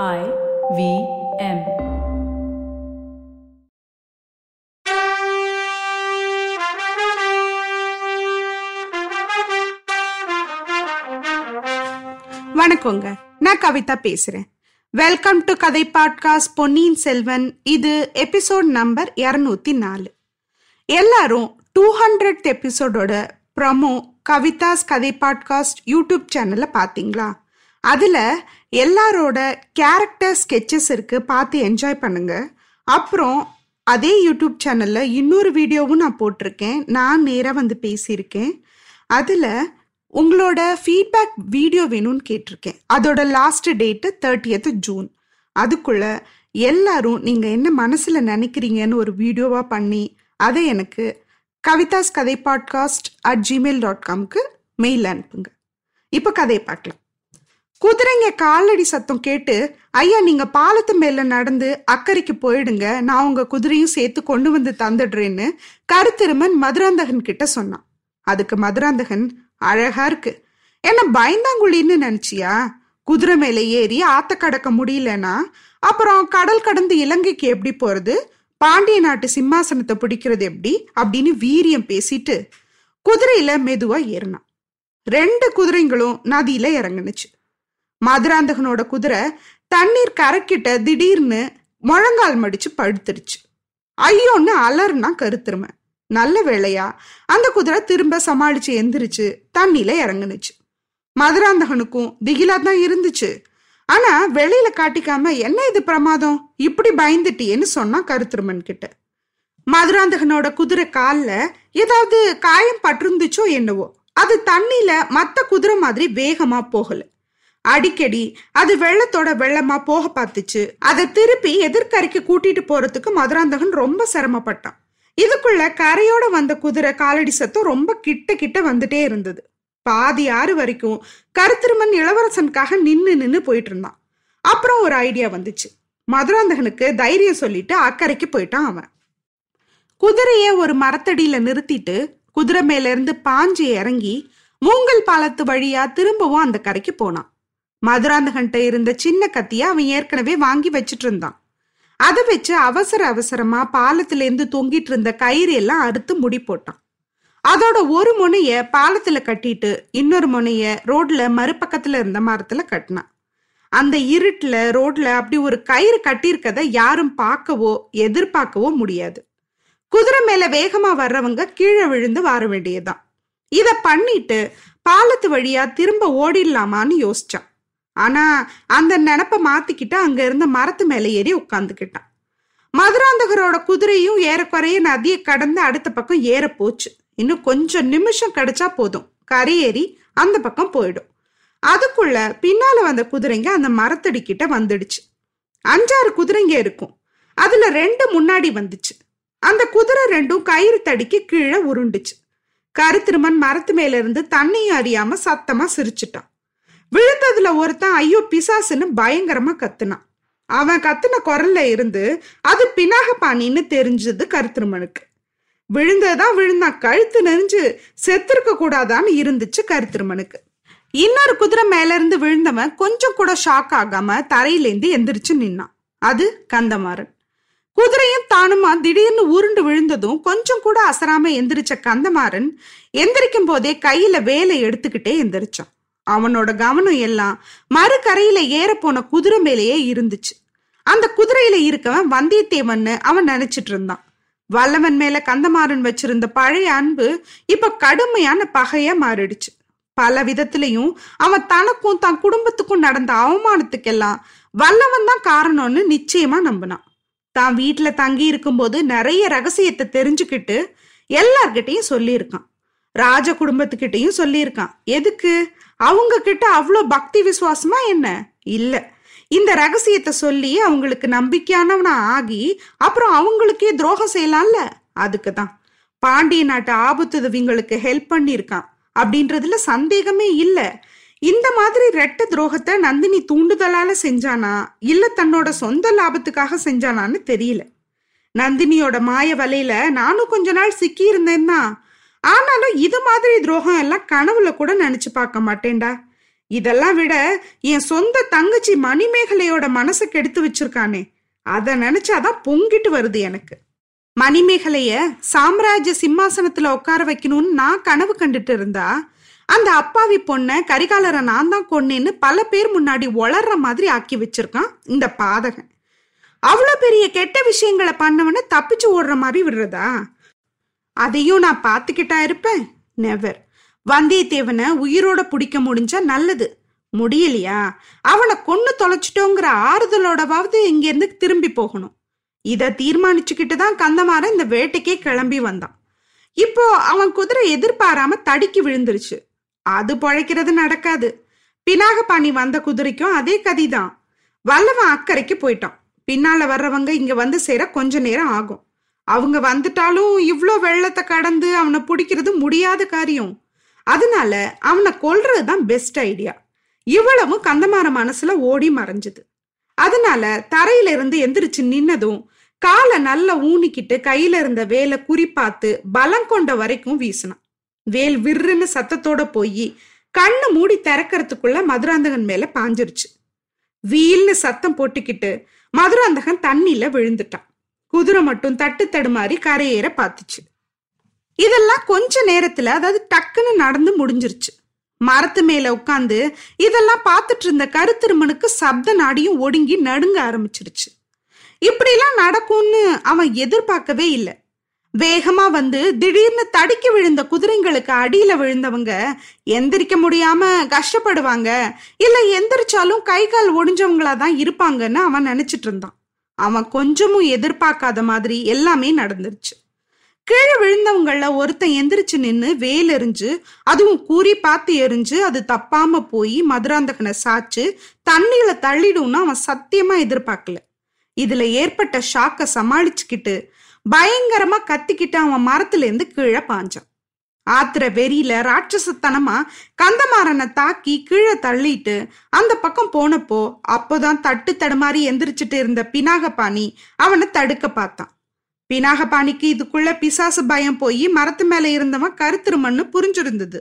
I V M. வணக்கங்க. நான் கவிதா பேசுறேன். வெல்கம் டு கதை பாட்காஸ்ட் பொன்னியின் செல்வன். இது எபிசோட் நம்பர் இரநூத்தி நாலு எல்லாரும் டூ ஹண்ட்ரட் எபிசோடோட ப்ரமோ கவிதாஸ் கதை பாட்காஸ்ட் யூடியூப் சேனல்ல பாத்தீங்களா அதில் எல்லாரோட கேரக்டர் ஸ்கெச்சஸ் இருக்குது பார்த்து என்ஜாய் பண்ணுங்க. அப்புறம் அதே யூடியூப் சேனலில் இன்னொரு வீடியோவும் நான் போட்டிருக்கேன். நான் நேராக வந்து பேசியிருக்கேன். அதில் உங்களோட ஃபீட்பேக் வீடியோ வேணும்னு கேட்டிருக்கேன். அதோட லாஸ்ட் டேட்டு தேர்ட்டியத்து ஜூன் அதுக்குள்ள எல்லாரும் நீங்கள் என்ன மனசில் நினைக்கிறீங்கன்னு ஒரு வீடியோவாக பண்ணி அதை எனக்கு கவிதாஸ் கதை பாட்காஸ்ட் அட் ஜிமெயில் டாட் காம்க்கு மெயில் அனுப்புங்க. இப்போ கதையை பார்க்கலாம். குதிரைங்க காலடி சத்தம் கேட்டு ஐயா நீங்க பாலத்து மேல நடந்து அக்கறைக்கு போயிடுங்க. நான் உங்க குதிரையும் சேர்த்து கொண்டு வந்து தந்துடுறேன்னு கருத்திருமன் மதுராந்தகன் கிட்ட சொன்னான். அதுக்கு மதுராந்தகன் அழகா இருக்கு. என்ன பயந்தாங்குழின்னு நினைச்சியா? குதிரை மேல ஏறி ஆத்த கடக்க முடியலன்னா அப்புறம் கடல் கடந்து இலங்கைக்கு எப்படி போறது? பாண்டிய நாட்டு சிம்மாசனத்தை பிடிக்கிறது எப்படி? அப்படின்னு வீரியம் பேசிட்டு குதிரையில மெதுவா ஏறினான். ரெண்டு குதிரைங்களும் நதியில இறங்குனுச்சு. மதுராந்தகனோட குதிரை தண்ணீர் கரைக்கிட்ட திடீர்னு முழங்கால் மடிச்சு படுத்துருச்சு. ஐயோன்னு அலர்னா கருத்துருமை. நல்ல வேளையா அந்த குதிரை திரும்ப சமாளிச்சு எந்திரிச்சு தண்ணியில இறங்குனுச்சு. மதுராந்தகனுக்கும் திகிலா தான் இருந்துச்சு. ஆனா வெளியில காட்டிக்காம என்ன இது பிரமாதம்? இப்படி பயந்துட்டியேன்னு சொன்னா கருத்துருமன் கிட்ட. மதுராந்தகனோட குதிரை கால்ல ஏதாவது காயம் பட்டிருந்துச்சோ என்னவோ அது தண்ணியில மத்த குதிரை மாதிரி வேகமா போகல. அடிக்கடி அது வெள்ளத்தோட வெள்ளமா போக பார்த்துச்சு. அதை திருப்பி எதிர்கரைக்கு கூட்டிட்டு போறதுக்கு மதுராந்தகன் ரொம்ப சிரமப்பட்டான். இதுக்குள்ள கரையோட வந்த குதிரை காலடி சத்தம் ரொம்ப கிட்ட கிட்ட வந்துட்டே இருந்தது. பாதி ஆறு வரைக்கும் கருத்திருமன் இளவரசனுக்காக நின்னு நின்னு போயிட்டு இருந்தான். அப்புறம் ஒரு ஐடியா வந்துச்சு. மதுராந்தகனுக்கு தைரியம் சொல்லிட்டு அக்கறைக்கு போயிட்டான் அவன். குதிரைய ஒரு மரத்தடியில நிறுத்திட்டு குதிரை மேல இருந்து பாஞ்சு இறங்கி மூங்கல் பாலத்து வழியா திரும்பவும் அந்த கரைக்கு போனான். மதுராந்தகன்ட்ட இருந்த சின்ன கத்திய அவன் ஏற்கனவே வாங்கி வச்சிட்டு இருந்தான் அதை வச்சு அவசர அவசரமா பாலத்திலேருந்து தொங்கிட்டு இருந்த கயிறு எல்லாம் அறுத்து முடி போட்டான். அதோட ஒரு முனைய பாலத்துல கட்டிட்டு இன்னொரு முனைய ரோட்ல மறுபக்கத்துல இருந்த மரத்துல கட்டினான். அந்த இருட்டுல ரோட்ல அப்படி ஒரு கயிறு கட்டியிருக்கத யாரும் பார்க்கவோ எதிர்பார்க்கவோ முடியாது. குதிரை மேல வேகமா வர்றவங்க கீழே விழுந்து வர வேண்டியதுதான். இத பண்ணிட்டு பாலத்து வழியா திரும்ப ஓடிடலாமான்னு யோசிச்சான். ஆனா அந்த நினப்ப மாத்திக்கிட்டு அங்க இருந்த மரத்து மேல ஏறி உட்காந்துக்கிட்டான் மதுராந்தகரோட குதிரையும் ஏறக்குறைய நதியை கடந்து அடுத்த பக்கம் ஏற போச்சு இன்னும் கொஞ்சம் நிமிஷம் கிடைச்சா போதும். கரையேறி அந்த பக்கம் போயிடும். அதுக்குள்ள பின்னால வந்த குதிரைங்க அந்த மரத்தடி கிட்ட வந்துடுச்சு. அஞ்சாறு குதிரைங்க இருக்கும். அதுல ரெண்டு முன்னாடி வந்துச்சு. அந்த குதிரை ரெண்டும் கயிறு தடிக்கு கீழே உருண்டுச்சு. கருத்திருமன் மரத்து மேல இருந்து தண்ணியும் அறியாம சத்தமா சிரிச்சிட்டான். விழுந்ததுல ஒருத்தன் ஐயோ பிசாசுன்னு பயங்கரமா கத்துனான். அவன் கத்துன குரல்ல இருந்து அது பினாகபாணின்னு தெரிஞ்சது கருத்திருமனுக்கு. விழுந்ததான் விழுந்தான். கழுத்து நெறிஞ்சு செத்திருக்க கூடாதான்னு இருந்துச்சு கருத்திருமனுக்கு. இன்னொரு குதிரை மேல இருந்து விழுந்தவன் கொஞ்சம் கூட ஷாக் ஆகாம தரையிலேந்து எந்திரிச்சு நின்னான். அது கந்தமாறன். குதிரையும் தானுமா திடீர்னு உருண்டு விழுந்ததும் கொஞ்சம் கூட அசராம எந்திரிச்ச கந்தமாறன் எந்திரிக்கும் போதே கையில வேலை எடுத்துக்கிட்டே எந்திரிச்சான். அவனோட கவனம் எல்லாம் மறுக்கரையில ஏற போன குதிரை மேலேயே இருந்துச்சு. அந்த குதிரையில இருக்கவன் வந்தியத்தேவன்னு அவன் நினைச்சிட்டு இருந்தான். வல்லவன் மேல கந்தமாறன் வச்சிருந்த பழைய அன்பு இப்ப கடுமையான பகையா மாறிடுச்சு. பல விதத்திலையும் அவன் தனக்கும் தன் குடும்பத்துக்கும் நடந்த அவமானத்துக்கெல்லாம் வல்லவன் தான் காரணம்னு நிச்சயமா நம்பினான். தான் வீட்டுல தங்கி இருக்கும்போது நிறைய ரகசியத்தை தெரிஞ்சுக்கிட்டு எல்லார்கிட்டையும் சொல்லியிருக்கான். ராஜ குடும்பத்துக்கிட்டையும் சொல்லியிருக்கான். எதுக்கு? அவங்க கிட்ட அவ்வளோ பக்தி விசுவாசமா என்ன? இல்ல. இந்த ரகசியத்தை சொல்லி அவங்களுக்கு நம்பிக்கையானவனா ஆகி அப்புறம் அவங்களுக்கே துரோகம் செய்யலாம்ல? அதுக்கு தான் பாண்டிய நாட்டு ஆபத்துதவிங்களுக்கு ஹெல்ப் பண்ணியிருக்கான் அப்படின்றதுல சந்தேகமே இல்லை. இந்த மாதிரி ரெட்ட துரோகத்தை நந்தினி தூண்டுதலால செஞ்சானா? இல்ல தன்னோட சொந்த லாபத்துக்காக செஞ்சானான்னு தெரியல. நந்தினியோட மாய வலையில நானும் கொஞ்ச நாள் சிக்கி இருந்தேன்னா ஆனாலும் இது மாதிரி துரோகம் எல்லாம் கனவுல கூட நினைச்சு பார்க்க மாட்டேன்டா. இதெல்லாம் விட என் சொந்த தங்கச்சி மணிமேகலையோட மனசை கெடுத்து வச்சிருக்கானே. அதை நினைச்சாதான் பொங்கிட்டு வருது எனக்கு. மணிமேகலைய சாம்ராஜ்ய சிம்மாசனத்துல உட்கார வைக்கணும்னு நான் கனவு கண்டுட்டு இருந்தா அந்த அப்பாவி பொண்ண கரிகாலரை நான் தான் கொன்னேன்னு பல பேர் முன்னாடி ஒளர்ற மாதிரி ஆக்கி வச்சிருக்கான் இந்த பாதகன். அவ்வளோ பெரிய கெட்ட விஷயங்களை பண்ணவன தப்பிச்சு ஓடுற மாதிரி விடுறதா? அதையும் நான் பார்த்துக்கிட்டா இருப்பேன். நெவர் வந்தியத்தேவனை உயிரோட பிடிக்க முடிஞ்சா நல்லது. முடியலையா? அவனை கொன்னு தொலைச்சிட்டோங்கிற ஆறுதலோடவாவது இங்கேருந்து திரும்பி போகணும். இதை தீர்மானிச்சுக்கிட்டு தான் கந்தமாறன் இந்த வேட்டைக்கே கிளம்பி வந்தான். இப்போ அவன் குதிரை எதிர்பாராம தடுக்கி விழுந்துருச்சு. அது பழைக்கிறது நடக்காது. பினாகபாணி வந்த குதிரைக்கும் அதே கதிதான். வல்லவன் அக்கறைக்கு போயிட்டான். பின்னால வர்றவங்க இங்க வந்து சேர கொஞ்ச நேரம் ஆகும். அவங்க வந்துட்டாலும் இவ்வளோ வெள்ளத்தை கடந்து அவனை பிடிக்கிறது முடியாத காரியம். அதனால அவனை கொல்றது தான் பெஸ்ட் ஐடியா இவ்வளவும் கந்தமார மனசுல ஓடி மறைஞ்சது. அதனால தரையில இருந்து எந்திரிச்சு நின்னதும் காலை நல்லா ஊனிக்கிட்டு கையில இருந்த வேலை குறிப்பாத்து பலம் கொண்ட வரைக்கும் வீசினான். வேல் விர்ருன்னு சத்தத்தோட போய் கண்ணு மூடி திறக்கிறதுக்குள்ள மதுராந்தகன் மேல பாஞ்சிருச்சு. வீல்னு சத்தம் போட்டுக்கிட்டு மதுராந்தகன் தண்ணியில விழுந்துட்டான். குதிரை மட்டும் தட்டு தடுமாறி கரையேற பார்த்துச்சு. இதெல்லாம் கொஞ்ச நேரத்துல அதாவது டக்குன்னு நடந்து முடிஞ்சிருச்சு. மரத்து மேல உட்காந்து இதெல்லாம் பார்த்துட்டு இருந்த கருத்திருமனுக்கு சப்த நாடியும் ஒடுங்கி நடுங்க ஆரம்பிச்சிருச்சு. இப்படிலாம் நடக்கும்னு அவன் எதிர்பார்க்கவே இல்லை. வேகமா வந்து திடீர்னு தடுக்கி விழுந்த குதிரைங்களுக்கு அடியில விழுந்தவங்க எந்திரிக்க முடியாம கஷ்டப்படுவாங்க இல்ல எந்திரிச்சாலும் கை கால் ஒடிஞ்சவங்களா தான் இருப்பாங்கன்னு அவன் நினைச்சிட்டு இருந்தான். அவன் கொஞ்சமும் எதிர்பார்க்காத மாதிரி எல்லாமே நடந்துருச்சு. கீழே விழுந்தவங்கள ஒருத்தன் எந்திரிச்சு நின்று வேல் எறிஞ்சு அதுவும் கூறி பார்த்து எரிஞ்சு அது தப்பாம போய் மதுராந்தகனை சாச்சு தண்ணியில தள்ளிடும்னு அவன் சத்தியமா எதிர்பார்க்கல. இதுல ஏற்பட்ட ஷாக்க சமாளிச்சுக்கிட்டு பயங்கரமா கத்திக்கிட்டு அவன் மரத்துல இருந்து கீழே பாஞ்சான். ஆத்திர வெறியில ராட்சசத்தனமா கந்தமாறனை தாக்கி கீழே தள்ளிட்டு அந்த பக்கம் போனப்போ அப்போதான் தட்டு தடுமாறி எந்திரிச்சிட்டு இருந்த பினாகபாணி அவனை தடுக்க பார்த்தான். பினாகபாணிக்கு இதுக்குள்ள பிசாசு பயம் போய் மரத்து மேல இருந்தவன் கருத்திருமன்னு புரிஞ்சிருந்தது.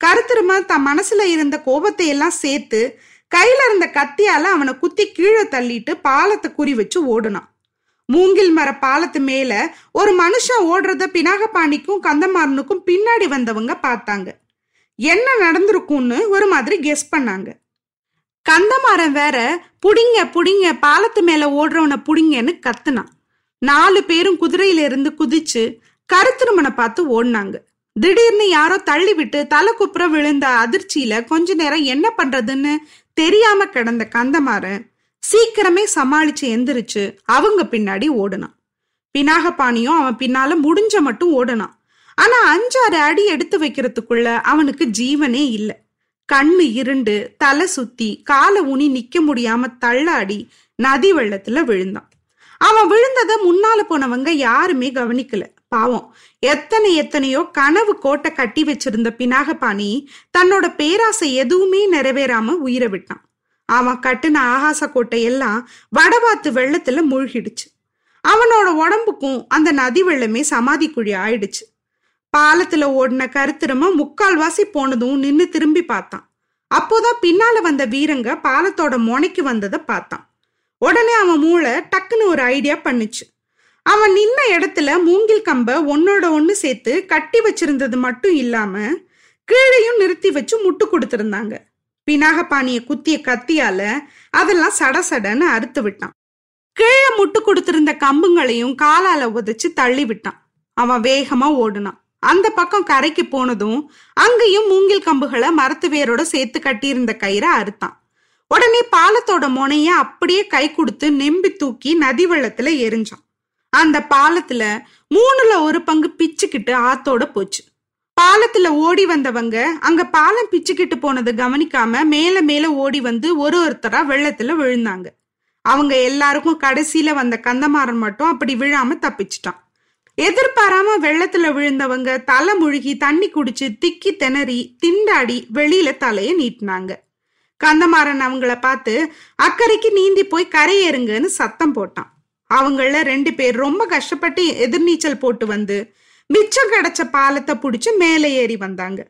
கருத்திருமன் தன் மனசுல இருந்த கோபத்தை எல்லாம் சேர்த்து கையில இருந்த கத்தியால அவனை குத்தி கீழே தள்ளிட்டு பாலத்தை குறி வச்சு ஓடுனான். மூங்கில் மர பாலத்து மேல ஒரு மனுஷன் ஓடுறத பினாகபாணிக்கும் கந்தமாறனுக்கும் பின்னாடி வந்தவங்க பார்த்தாங்க. என்ன நடந்திருக்கும்னு ஒரு மாதிரி கெஸ் பண்ணாங்க. கந்தமாறன் வேற புடிங்க புடிங்க பாலத்து மேல ஓடுறவனை புடிங்கன்னு கத்துனான். நாலு பேரும் குதிரையில இருந்து குதிச்சு கருத்திருமனை பார்த்து ஓடினாங்க. திடீர்னு யாரோ தள்ளி விட்டு தலை குப்புற விழுந்த அதிர்ச்சியில கொஞ்ச நேரம் என்ன பண்றதுன்னு தெரியாம கிடந்த கந்தமாறன் சீக்கிரமே சமாளிச்சு எந்திரிச்சு அவங்க பின்னாடி ஓடுனான். பினாகபாணியும் அவன் பின்னால முடிஞ்ச மட்டும் ஓடுனான். ஆனா அஞ்சாறு அடி எடுத்து வைக்கிறதுக்குள்ள அவனுக்கு ஜீவனே இல்லை. கண்ணு இருண்டு தலை சுத்தி காலை ஊனி நிக்க முடியாம தள்ளாடி நதி வெள்ளத்துல விழுந்தான். அவன் விழுந்தத முன்னால போனவங்க யாருமே கவனிக்கல. பாவம் எத்தனை எத்தனையோ கனவு கோட்டை கட்டி வச்சிருந்த பினாகபாணி தன்னோட பேராசை எதுவுமே நிறைவேறாம உயிரை விட்டான். அவன் கட்டுன ஆகாச கோட்டை எல்லாம் வடவாத்து வெள்ளத்துல மூழ்கிடுச்சு. அவனோட உடம்புக்கும் அந்த நதி வெள்ளமே சமாதி குழி ஆயிடுச்சு. பாலத்துல ஓடின கருத்திரம முக்கால்வாசி போனதும் நின்னு திரும்பி பார்த்தான். அப்போதான் பின்னால வந்த வீரங்க பாலத்தோட முனைக்கு வந்ததை பார்த்தான். உடனே அவன் மூளை டக்குன்னு ஒரு ஐடியா பண்ணுச்சு. அவன் நின்ன இடத்துல மூங்கில் கம்ப ஒன்னோட ஒன்று சேர்த்து கட்டி வச்சிருந்தது மட்டும் இல்லாம கீழையும் நிறுத்தி வச்சு முட்டு கொடுத்துருந்தாங்க. பினாகபாணிய குத்திய கத்தியால அதெல்லாம் சடசடன்னு அறுத்து விட்டான். கீழே முட்டு கொடுத்திருந்த கம்புங்களையும் காலால உதைச்சு தள்ளி விட்டான். அவன் வேகமா ஓடுனான். அந்த பக்கம் கரைக்கு போனதும் அங்கேயும் மூங்கில் கம்புகளை மரத்து வேரோட சேர்த்து கட்டியிருந்த கயிறை அறுத்தான். உடனே பாலத்தோட முனைய அப்படியே கை கொடுத்து நெம்பி தூக்கி நதி வெள்ளத்துல எரிஞ்சான். அந்த பாலத்துல மூணுல ஒரு பங்கு பிச்சுக்கிட்டு ஆத்தோட போச்சு. பாலத்துல ஓடி வந்தவங்க அங்க பாலம் பிச்சுக்கிட்டு போனதை கவனிக்காம மேல மேல ஓடி வந்து ஒரு ஒருத்தரா வெள்ளத்துல விழுந்தாங்க. அவங்க எல்லாருக்கும் கடைசியில வந்த கந்தமாறன் மட்டும் அப்படி விழாம தப்பிச்சிட்டான். எதிர்பாராம வெள்ளத்துல விழுந்தவங்க தலை முழுகி தண்ணி குடிச்சு திக்கி திணறி திண்டாடி வெளியில தலைய நீட்டினாங்க. கந்தமாறன் அவங்கள பார்த்து அக்கறைக்கு நீந்தி போய் கரையேறுங்கன்னு சத்தம் போட்டான். அவங்கள ரெண்டு பேர் ரொம்ப கஷ்டப்பட்டு எதிர்நீச்சல் போட்டு வந்து மிச்சம் கிடைச்ச பாலத்தை பிடிச்சி மேலே ஏறி வந்தாங்க.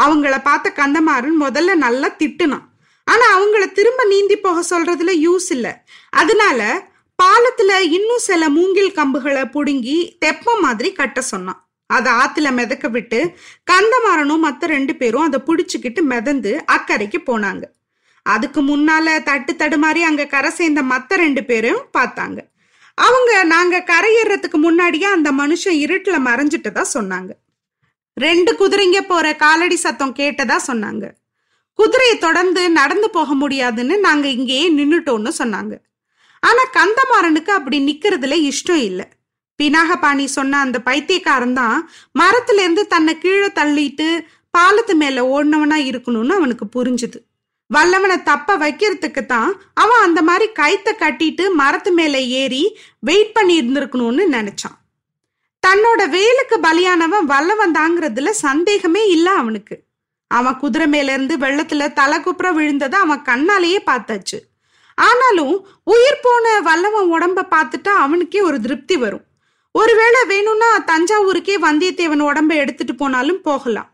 அவங்கள பார்த்த கந்தமாறன் முதல்ல நல்லா திட்டுனான். ஆனா அவங்கள திரும்ப நீந்தி போக சொல்றதுல யூஸ் இல்ல. அதனால பாலத்துல இன்னும் சில மூங்கில் கம்புகளை புடுங்கி தெப்பம் மாதிரி கட்ட சொன்னான். அதை ஆத்துல மிதக்க விட்டு கந்தமாறனும் மற்ற ரெண்டு பேரும் அதை பிடிச்சுக்கிட்டு மிதந்து அக்கறைக்கு போனாங்க. அதுக்கு முன்னால தட்டு தடுமாறி அங்க கரை சேர்ந்த மத்த ரெண்டு பேரும் பார்த்தாங்க. அவங்க நாங்க கரையேறதுக்கு முன்னாடியே அந்த மனுஷன் இருட்டுல மறைஞ்சிட்டதா சொன்னாங்க. ரெண்டு குதிரைங்க போற காலடி சத்தம் கேட்டதா சொன்னாங்க. குதிரையை தொடர்ந்து நடந்து போக முடியாதுன்னு நாங்க இங்கேயே நின்னுட்டோம்னு சொன்னாங்க. ஆனா கந்தமாறனுக்கு அப்படி நிக்கிறதுல இஷ்டம் இல்லை. பினாகபாணி சொன்ன அந்த பைத்தியக்காரன் தான் மரத்துல இருந்து தன்னை கீழே தள்ளிட்டு பாலத்து மேல ஓடினவனா இருக்கணும்னு அவனுக்கு புரிஞ்சுது. வல்லவனை தப்ப வைக்கிறதுக்கு தான் அவன் அந்த மாதிரி கைத்த கட்டிட்டு மரத்து மேல ஏறி வெயிட் பண்ணி இருந்திருக்கணும்னு நினைச்சான். தன்னோட வேலுக்கு பலியானவன் வல்லவன் தாங்கிறதுல சந்தேகமே இல்ல அவனுக்கு. அவன் குதிரை மேல இருந்து வெள்ளத்துல தலை குப்புற விழுந்ததை அவன் கண்ணாலேயே பார்த்தாச்சு. ஆனாலும் உயிர் போன வல்லவன் உடம்ப பார்த்துட்டா அவனுக்கே ஒரு திருப்தி வரும். ஒருவேளை வேணும்னா தஞ்சாவூருக்கே வந்தியத்தேவன் உடம்ப எடுத்துட்டு போனாலும் போகலாம்.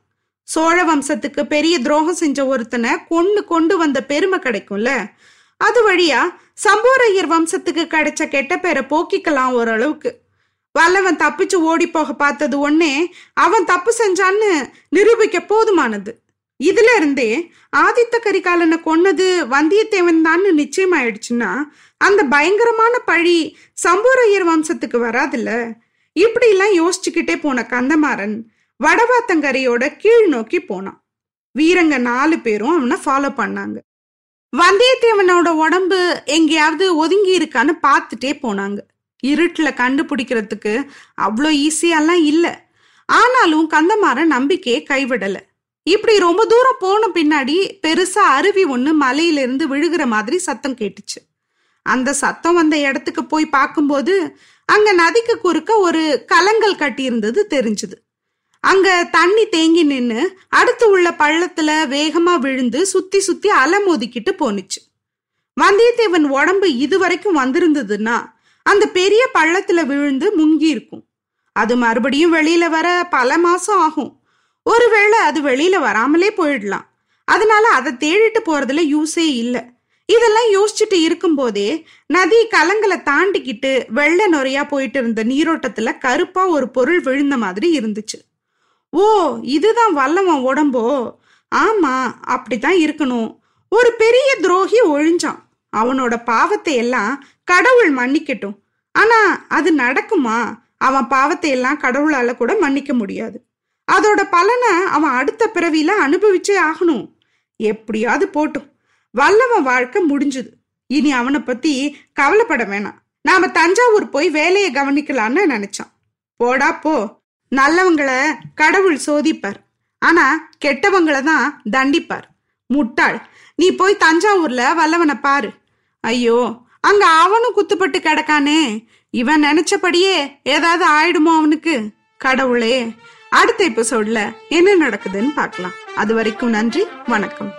சோழ வம்சத்துக்கு பெரிய துரோகம் செஞ்ச ஒருத்தனை கொண்டு கொண்டு வந்த பெருமை கிடைக்கும்ல. அது வழியா சம்போரையர் வம்சத்துக்கு கிடைச்ச கெட்ட பேரை போக்கிக்கலாம் ஓரளவுக்கு. வல்லவன் தப்பிச்சு ஓடி போக பார்த்தது ஒன்னே அவன் தப்பு செஞ்சான்னு நிரூபிக்க போதுமானது. இதுல இருந்தே ஆதித்த கரிகாலனை கொன்னது வந்தியத்தேவன் தான் நிச்சயமாயிடுச்சுன்னா அந்த பயங்கரமான பழி சம்போரையர் வம்சத்துக்கு வராதுல்ல. இப்படி எல்லாம் யோசிச்சுக்கிட்டே போன கந்தமாறன் வடவாத்தங்கரையோட கீழ் நோக்கி போனான். வீரங்க நாலு பேரும் அவனை ஃபாலோ பண்ணாங்க. வந்தியத்தேவனோட உடம்பு எங்கேயாவது ஒதுங்கி இருக்கான்னு பார்த்துட்டே போனாங்க. இருட்டில் கண்டுபிடிக்கிறதுக்கு அவ்வளோ ஈஸியெல்லாம் இல்லை. ஆனாலும் கந்தமார நம்பிக்கையை கைவிடலை. இப்படி ரொம்ப தூரம் போன பின்னாடி பெருசா அருவி ஒன்று மலையிலிருந்து விழுகிற மாதிரி சத்தம் கேட்டுச்சு. அந்த சத்தம் வந்த இடத்துக்கு போய் பார்க்கும்போது அங்க நதிக்கு குறுக்க ஒரு கலங்கள் கட்டியிருந்தது தெரிஞ்சுது. அங்க தண்ணி தேங்கி நின்னு அடுத்து உள்ள பள்ளத்துல வேகமா விழுந்து சுத்தி சுத்தி அலை மோதிக்கிட்டு போனுச்சு வந்தியத்தேவன் உடம்பு இதுவரைக்கும் வந்திருந்ததுன்னா அந்த பெரிய பள்ளத்துல விழுந்து முங்கி இருக்கும். அது மறுபடியும் வெளியில வர பல மாசம் ஆகும். ஒருவேளை அது வெளியில வராமலே போயிடலாம். அதனால அதை தேடிட்டு போறதுல யூஸே இல்லை. இதெல்லாம் யோசிச்சுட்டு இருக்கும்போதே நதி கலங்களை தாண்டிக்கிட்டு வெள்ள நுறையா போயிட்டு இருந்த நீரோட்டத்துல கருப்பா ஒரு பொருள் விழுந்த மாதிரி இருந்துச்சு. ஓ இதுதான் வல்லவன் உடம்போ? ஆமா அப்படித்தான் இருக்கணும். ஒரு பெரிய துரோகி ஒழிஞ்சான். அவனோட பாவத்தை எல்லாம் கடவுள் மன்னிக்கட்டும். ஆனா அது நடக்குமா? அவன் பாவத்தை எல்லாம் கடவுளால கூட மன்னிக்க முடியாது. அதோட பலனை அவன் அடுத்த பிறவியில அனுபவிச்சே ஆகணும். எப்படியாவது போட்டும். வல்லவன் வாழ்க்கை முடிஞ்சுது. இனி அவனை பத்தி கவலைப்பட வேணாம். நாம தஞ்சாவூர் போய் வேலையை கவனிக்கலான்னு நினைச்சான். போடா போ. நல்லவங்களை கடவுள் சோதிப்பார். ஆனா கெட்டவங்களை தான் தண்டிப்பார். முட்டாள் நீ போய் தஞ்சாவூர்ல வல்லவனை பாரு. ஐயோ அங்க அவனும் குத்துப்பட்டு கிடக்கானே. இவன் நினைச்சபடியே ஏதாவது ஆயிடுமோ அவனுக்கு? கடவுளே அடுத்த எபிசோட்ல என்ன நடக்குதுன்னு பார்க்கலாம். அது வரைக்கும் நன்றி வணக்கம்.